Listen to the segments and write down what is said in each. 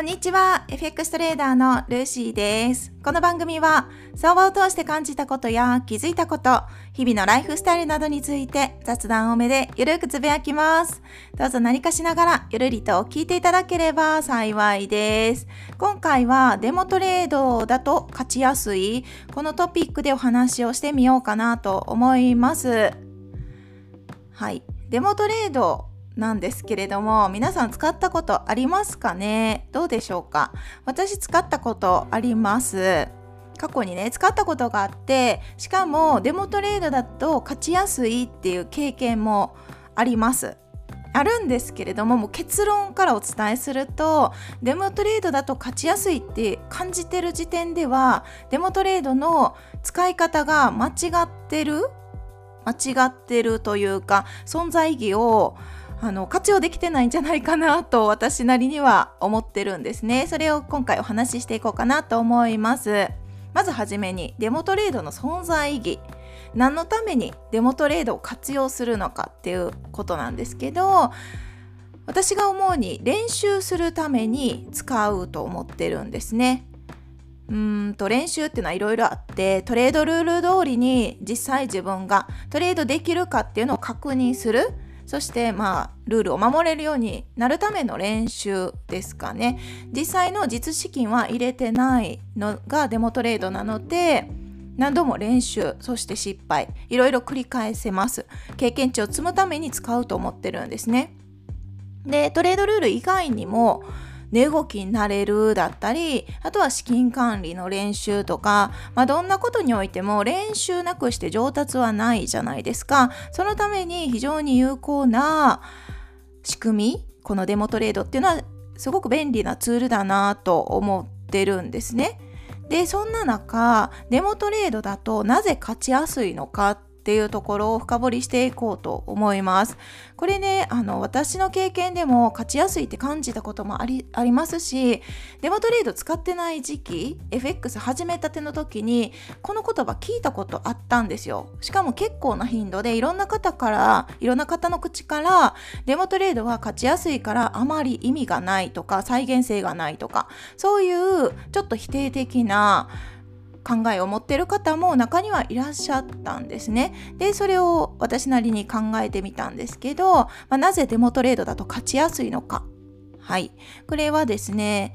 こんにちは。FX トレーダーのルーシーです。この番組は、相場を通して感じたことや気づいたこと、日々のライフスタイルなどについて雑談多めでゆるくつぶやきます。どうぞ何かしながらゆるりと聞いていただければ幸いです。今回はデモトレードだと勝ちやすい、このトピックでお話をしてみようかなと思います。はい。デモトレードなんですけれども皆さん使ったことありますかね？どうでしょうか？私使ったことあります。過去にね使ったことがあってしかもデモトレードだと勝ちやすいっていう経験もあります。あるんですけれどももう結論からお伝えするとデモトレードだと勝ちやすいって感じてる時点ではデモトレードの使い方が間違ってる間違ってるというか存在意義をあの活用できてないんじゃないかなと私なりには思ってるんですね。それを今回お話ししていこうかなと思います。まずはじめにデモトレードの存在意義。何のためにデモトレードを活用するのかっていうことなんですけど私が思うに練習するために使うと思ってるんですね。うんと練習っていうのはいろいろあってトレードルール通りに実際自分がトレードできるかっていうのを確認するそしてまあルールを守れるようになるための練習ですかね。実際の実資金は入れてないのがデモトレードなので何度も練習そして失敗いろいろ繰り返せます。経験値を積むために使うと思ってるんですね。でトレードルール以外にも値動きになれるだったりあとは資金管理の練習とか、まあ、どんなことにおいても練習なくして上達はないじゃないですかそのために非常に有効な仕組みこのデモトレードっていうのはすごく便利なツールだなと思ってるんですね。でそんな中デモトレードだとなぜ勝ちやすいのかっっていうところを深掘りしていこうと思います。これね、あの、私の経験でも勝ちやすいって感じたこともありありますし、デモトレード使ってない時期、FX 始めたての時に、この言葉聞いたことあったんですよ。しかも結構な頻度でいろんな方から、いろんな方の口から、デモトレードは勝ちやすいからあまり意味がないとか、再現性がないとか、そういうちょっと否定的な、考えを持っている方も中にはいらっしゃったんですね。でそれを私なりに考えてみたんですけど、まあ、なぜデモトレードだと勝ちやすいのか。はい。これはですね、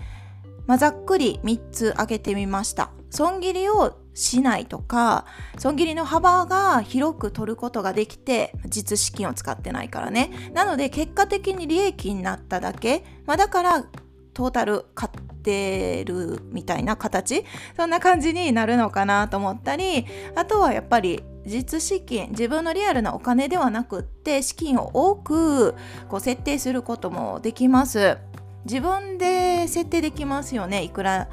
まあ、ざっくり3つ挙げてみました。損切りをしないとか損切りの幅が広く取ることができて実資金を使ってないからねなので結果的に利益になっただけ、まあ、だからトータル買ってるみたいな形？そんな感じになるのかなと思ったりあとはやっぱり実資金自分のリアルなお金ではなくって資金を多くこう設定することもできます。自分で設定できますよね。いくら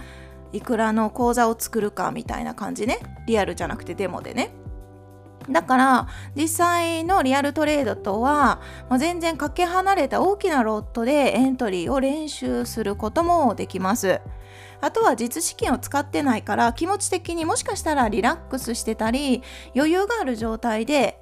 いくらの口座を作るかみたいな感じね。リアルじゃなくてデモでね。だから実際のリアルトレードとはもう全然かけ離れた大きなロットでエントリーを練習することもできます。あとは実資金を使ってないから気持ち的にもしかしたらリラックスしてたり余裕がある状態で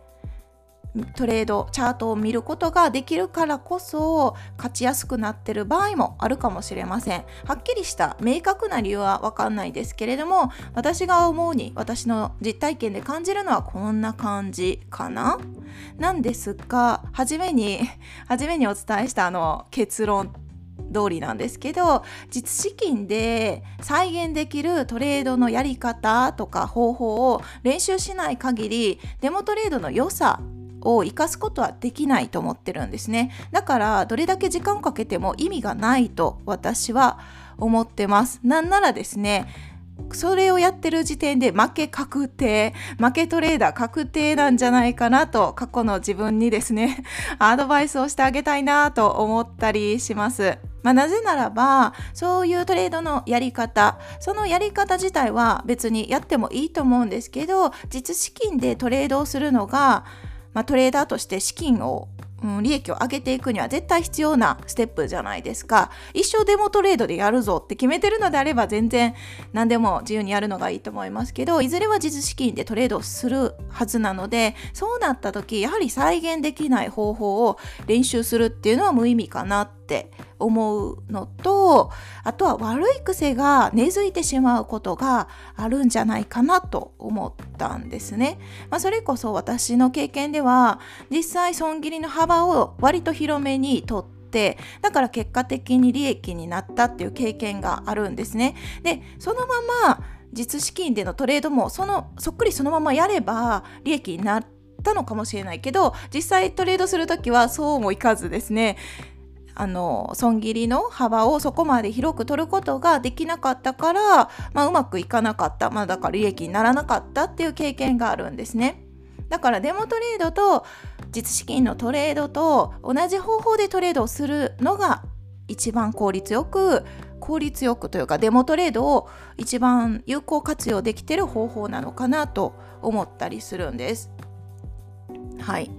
トレードチャートを見ることができるからこそ勝ちやすくなってる場合もあるかもしれません。はっきりした明確な理由は分かんないですけれども私が思うに私の実体験で感じるのはこんな感じかな。なんですが初めに初めにお伝えしたあの結論通りなんですけど実資金で再現できるトレードのやり方とか方法を練習しない限りデモトレードの良さを生かすことはできないと思ってるんですねだからどれだけ時間をかけても意味がないと私は思ってますなんならですねそれをやってる時点で負け確定負けトレーダー確定なんじゃないかなと過去の自分にですね アドバイスをしてあげたいなと思ったりします。まあ、なぜならばそういうトレードのやり方そのやり方自体は別にやってもいいと思うんですけど実資金でトレードをするのがまあ、トレーダーとして資金をうん、利益を上げていくには絶対必要なステップじゃないですか。一生デモトレードでやるぞって決めてるのであれば全然何でも自由にやるのがいいと思いますけどいずれは実資金でトレードするはずなのでそうなった時やはり再現できない方法を練習するっていうのは無意味かなってって思うのとあとは悪い癖が根付いてしまうことがあるんじゃないかなと思ったんですね。まあ、それこそ私の経験では実際損切りの幅を割と広めにとってだから結果的に利益になったっていう経験があるんですね。でそのまま実資金でのトレードもそのそっくりそのままやれば利益になったのかもしれないけど実際トレードする時はそうもいかずですねあの損切りの幅をそこまで広く取ることができなかったから、まあ、うまくいかなかった、まあ、だから利益にならなかったっていう経験があるんですね。だからデモトレードと実資金のトレードと同じ方法でトレードをするのが一番効率よく効率よくというかデモトレードを一番有効活用できてる方法なのかなと思ったりするんです。はいい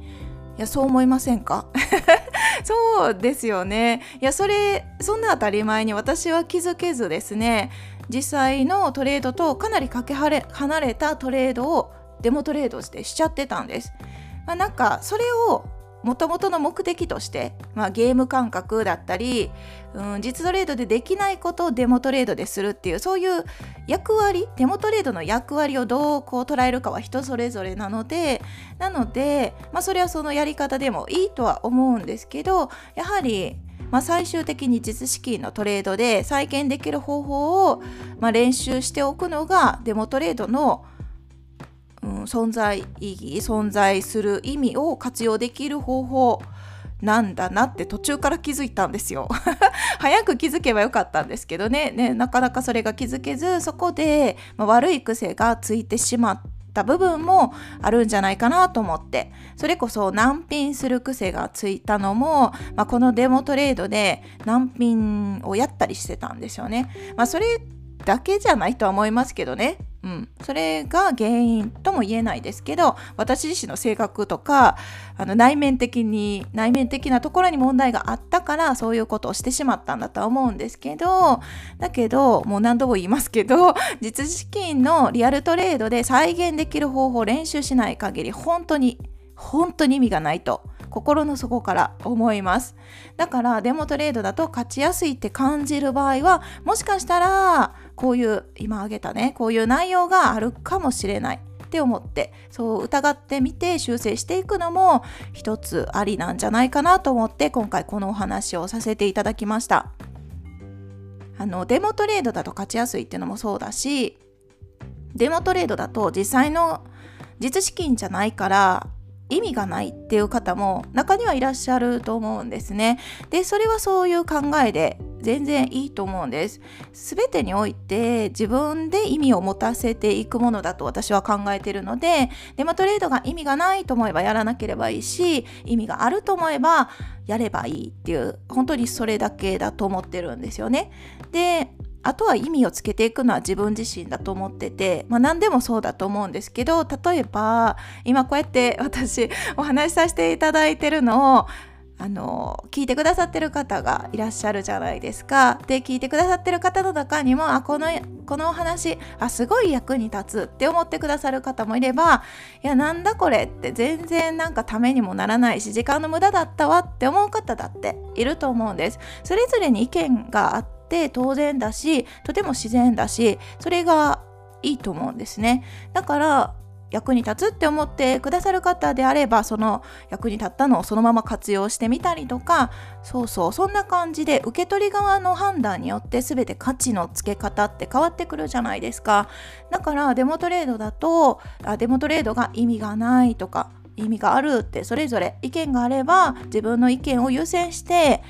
やそう思いませんか？そうですよねいやそれそんな当たり前に私は気づけずですね実際のトレードとかなりかけはれ離れたトレードをデモトレードしてしちゃってたんです。まあ、なんかそれをもともとの目的として、まあ、ゲーム感覚だったり、うん、実トレードでできないことをデモトレードでするっていうそういう役割デモトレードの役割をどうこう捉えるかは人それぞれなのでなので、まあ、それはそのやり方でもいいとは思うんですけどやはりまあ、最終的に実資金のトレードで再建できる方法を、まあ、練習しておくのがデモトレードのうん、存在意義存在する意味を活用できる方法なんだなって途中から気づいたんですよ。早く気づけばよかったんですけどね。ねなかなかそれが気づけずそこで、まあ、悪い癖がついてしまった部分もあるんじゃないかなと思って。それこそ難品する癖がついたのも、まあ、このデモトレードで難品をやったりしてたんですよね。まあ、それだけじゃないとは思いますけどね。うん、それが原因とも言えないですけど私自身の性格とかあの内面的に内面的なところに問題があったからそういうことをしてしまったんだとは思うんですけどだけどもう何度も言いますけど 実資金のリアルトレードで再現できる方法を練習しない限り本当に本当に意味がないと。心の底から思います。だからデモトレードだと勝ちやすいって感じる場合はもしかしたらこういう今挙げたねこういう内容があるかもしれない。って思ってそう疑ってみて修正していくのも一つありなんじゃないかなと思って今回このお話をさせていただきました。あのデモトレードだと勝ちやすいっていうのもそうだしデモトレードだと実際の実資金じゃないから意味がないっていう方も中にはいらっしゃると思うんですね。でそれはそういう考えで全然いいと思うんです。全てにおいて自分で意味を持たせていくものだと私は考えてるのでデモトレードが意味がないと思えばやらなければいいし意味があると思えばやればいいっていう本当にそれだけだと思ってるんですよね。であとは意味をつけていくのは自分自身だと思ってて、まあ、何でもそうだと思うんですけど例えば今こうやって私お話しさせていただいてるのをあの聞いてくださってる方がいらっしゃるじゃないですか。で聞いてくださってる方の中にもあこのこのお話あすごい役に立つって思ってくださる方もいればいやなんだこれって全然なんかためにもならないし時間の無駄だったわって思う方だっていると思うんです。それぞれに意見があってって当然だしとても自然だしそれがいいと思うんですね。だから役に立つって思ってくださる方であればその役に立ったのをそのまま活用してみたりとかそうそうそんな感じで受け取り側の判断によって全て価値のつけ方って変わってくるじゃないですか。だからデモトレードだとあデモトレードが意味がないとか意味があるってそれぞれ意見があれば自分の意見を優先して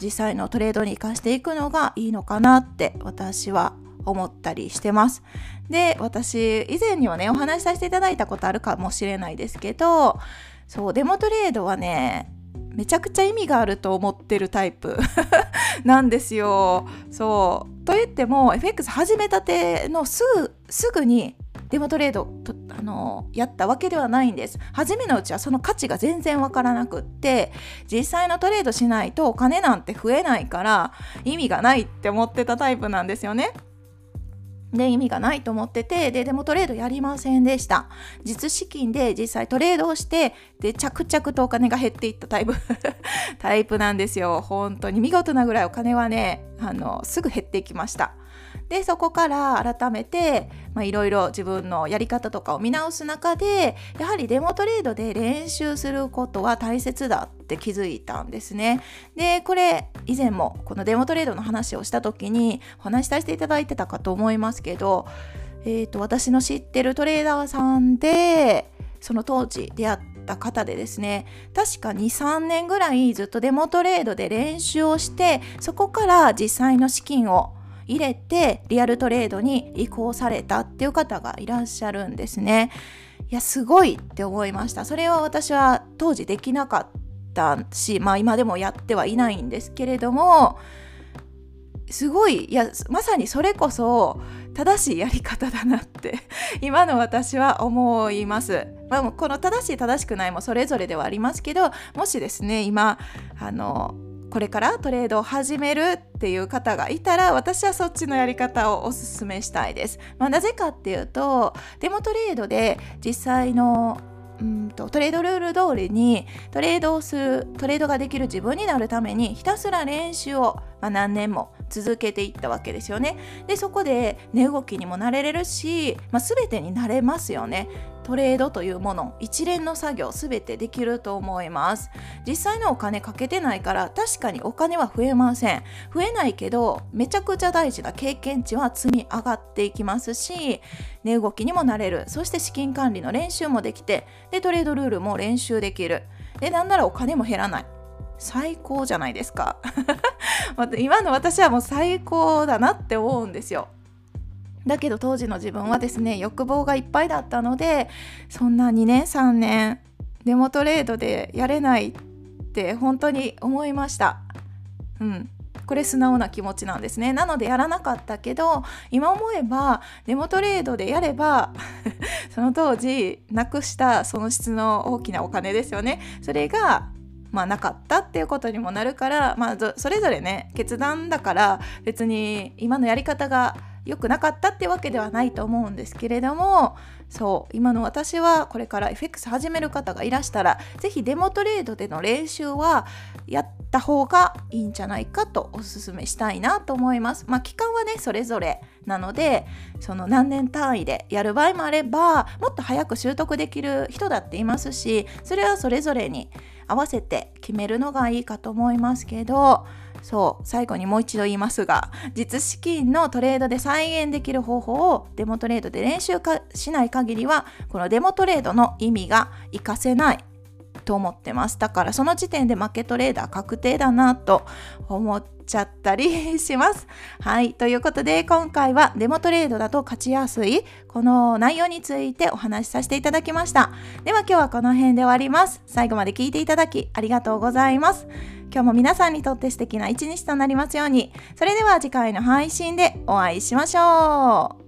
実際のトレードに生かしていくのがいいのかなって私は思ったりしてます。で私以前にはねお話しさせていただいたことあるかもしれないですけどそうデモトレードはねめちゃくちゃ意味があると思ってるタイプ なんですよ。そうと言っても FX 始めたてのすぐすぐにデモトレードとあのやったわけではないんです。初めのうちはその価値が全然わからなくって実際のトレードしないとお金なんて増えないから意味がないって思ってたタイプなんですよね。で意味がないと思っててででもトレードやりませんでした。実資金で実際トレードをしてで着々とお金が減っていったタイプ タイプなんですよ。本当に見事なぐらいお金はねあのすぐ減っていきました。でそこから改めていろいろ自分のやり方とかを見直す中でやはりデモトレードで練習することは大切だって気づいたんですね。でこれ以前もこのデモトレードの話をした時にお話しさせていただいてたかと思いますけど、えーと、私の知ってるトレーダーさんでその当時出会った方でですね確か23年ぐらいずっとデモトレードで練習をしてそこから実際の資金を入れてリアルトレードに移行されたっていう方がいらっしゃるんですね。いやすごいって思いました。それは私は当時できなかったし、まあ今でもやってはいないんですけれども、すごいいやまさにそれこそ正しいやり方だなって 今の私は思います。まあ、この正しい正しくないもそれぞれではありますけどもしですね今あのこれからトレードを始めるっていう方がいたら私はそっちのやり方をおすすめしたいです。まあ、なぜかっていうとデモトレードで実際のうんとトレードルール通りにトレードをするトレードができる自分になるためにひたすら練習を、まあ、何年も続けていったわけですよね。でそこで値動きにもなれれるし、まあ、全てになれますよね。トレードというもの一連の作業全てできると思います。実際のお金かけてないから確かにお金は増えません。増えないけどめちゃくちゃ大事な経験値は積み上がっていきますし値動きにもなれる。そして資金管理の練習もできてでトレードルールも練習できる。でなんならお金も減らない。最高じゃないですか。今の私はもう最高だなって思うんですよ。だけど当時の自分はですね欲望がいっぱいだったのでそんな2年3年デモトレードでやれないって本当に思いました。うん。これ素直な気持ちなんですね。なのでやらなかったけど今思えばデモトレードでやれば その当時なくした損失の大きなお金ですよね。それがまあ、なかったっていうことにもなるから、まあ、それぞれね決断だから別に今のやり方が良くなかったってわけではないと思うんですけれどもそう今の私はこれから FX 始める方がいらしたら是非デモトレードでの練習はやった方がいいんじゃないかとおすすめしたいなと思います。まあ期間はねそれぞれなのでその何年単位でやる場合もあればもっと早く習得できる人だっていますしそれはそれぞれに合わせて決めるのがいいかと思いますけどそう最後にもう一度言いますが実資金のトレードで再現できる方法をデモトレードで練習しない限りはこのデモトレードの意味が活かせない。と思ってます。だからその時点で負けトレーダー確定だなと思っちゃったりします。はい。ということで今回はデモトレードだと勝ちやすい。この内容についてお話しさせていただきました。では今日はこの辺で終わります。最後まで聞いていただきありがとうございます。今日も皆さんにとって素敵な一日となりますように。それでは次回の配信でお会いしましょう。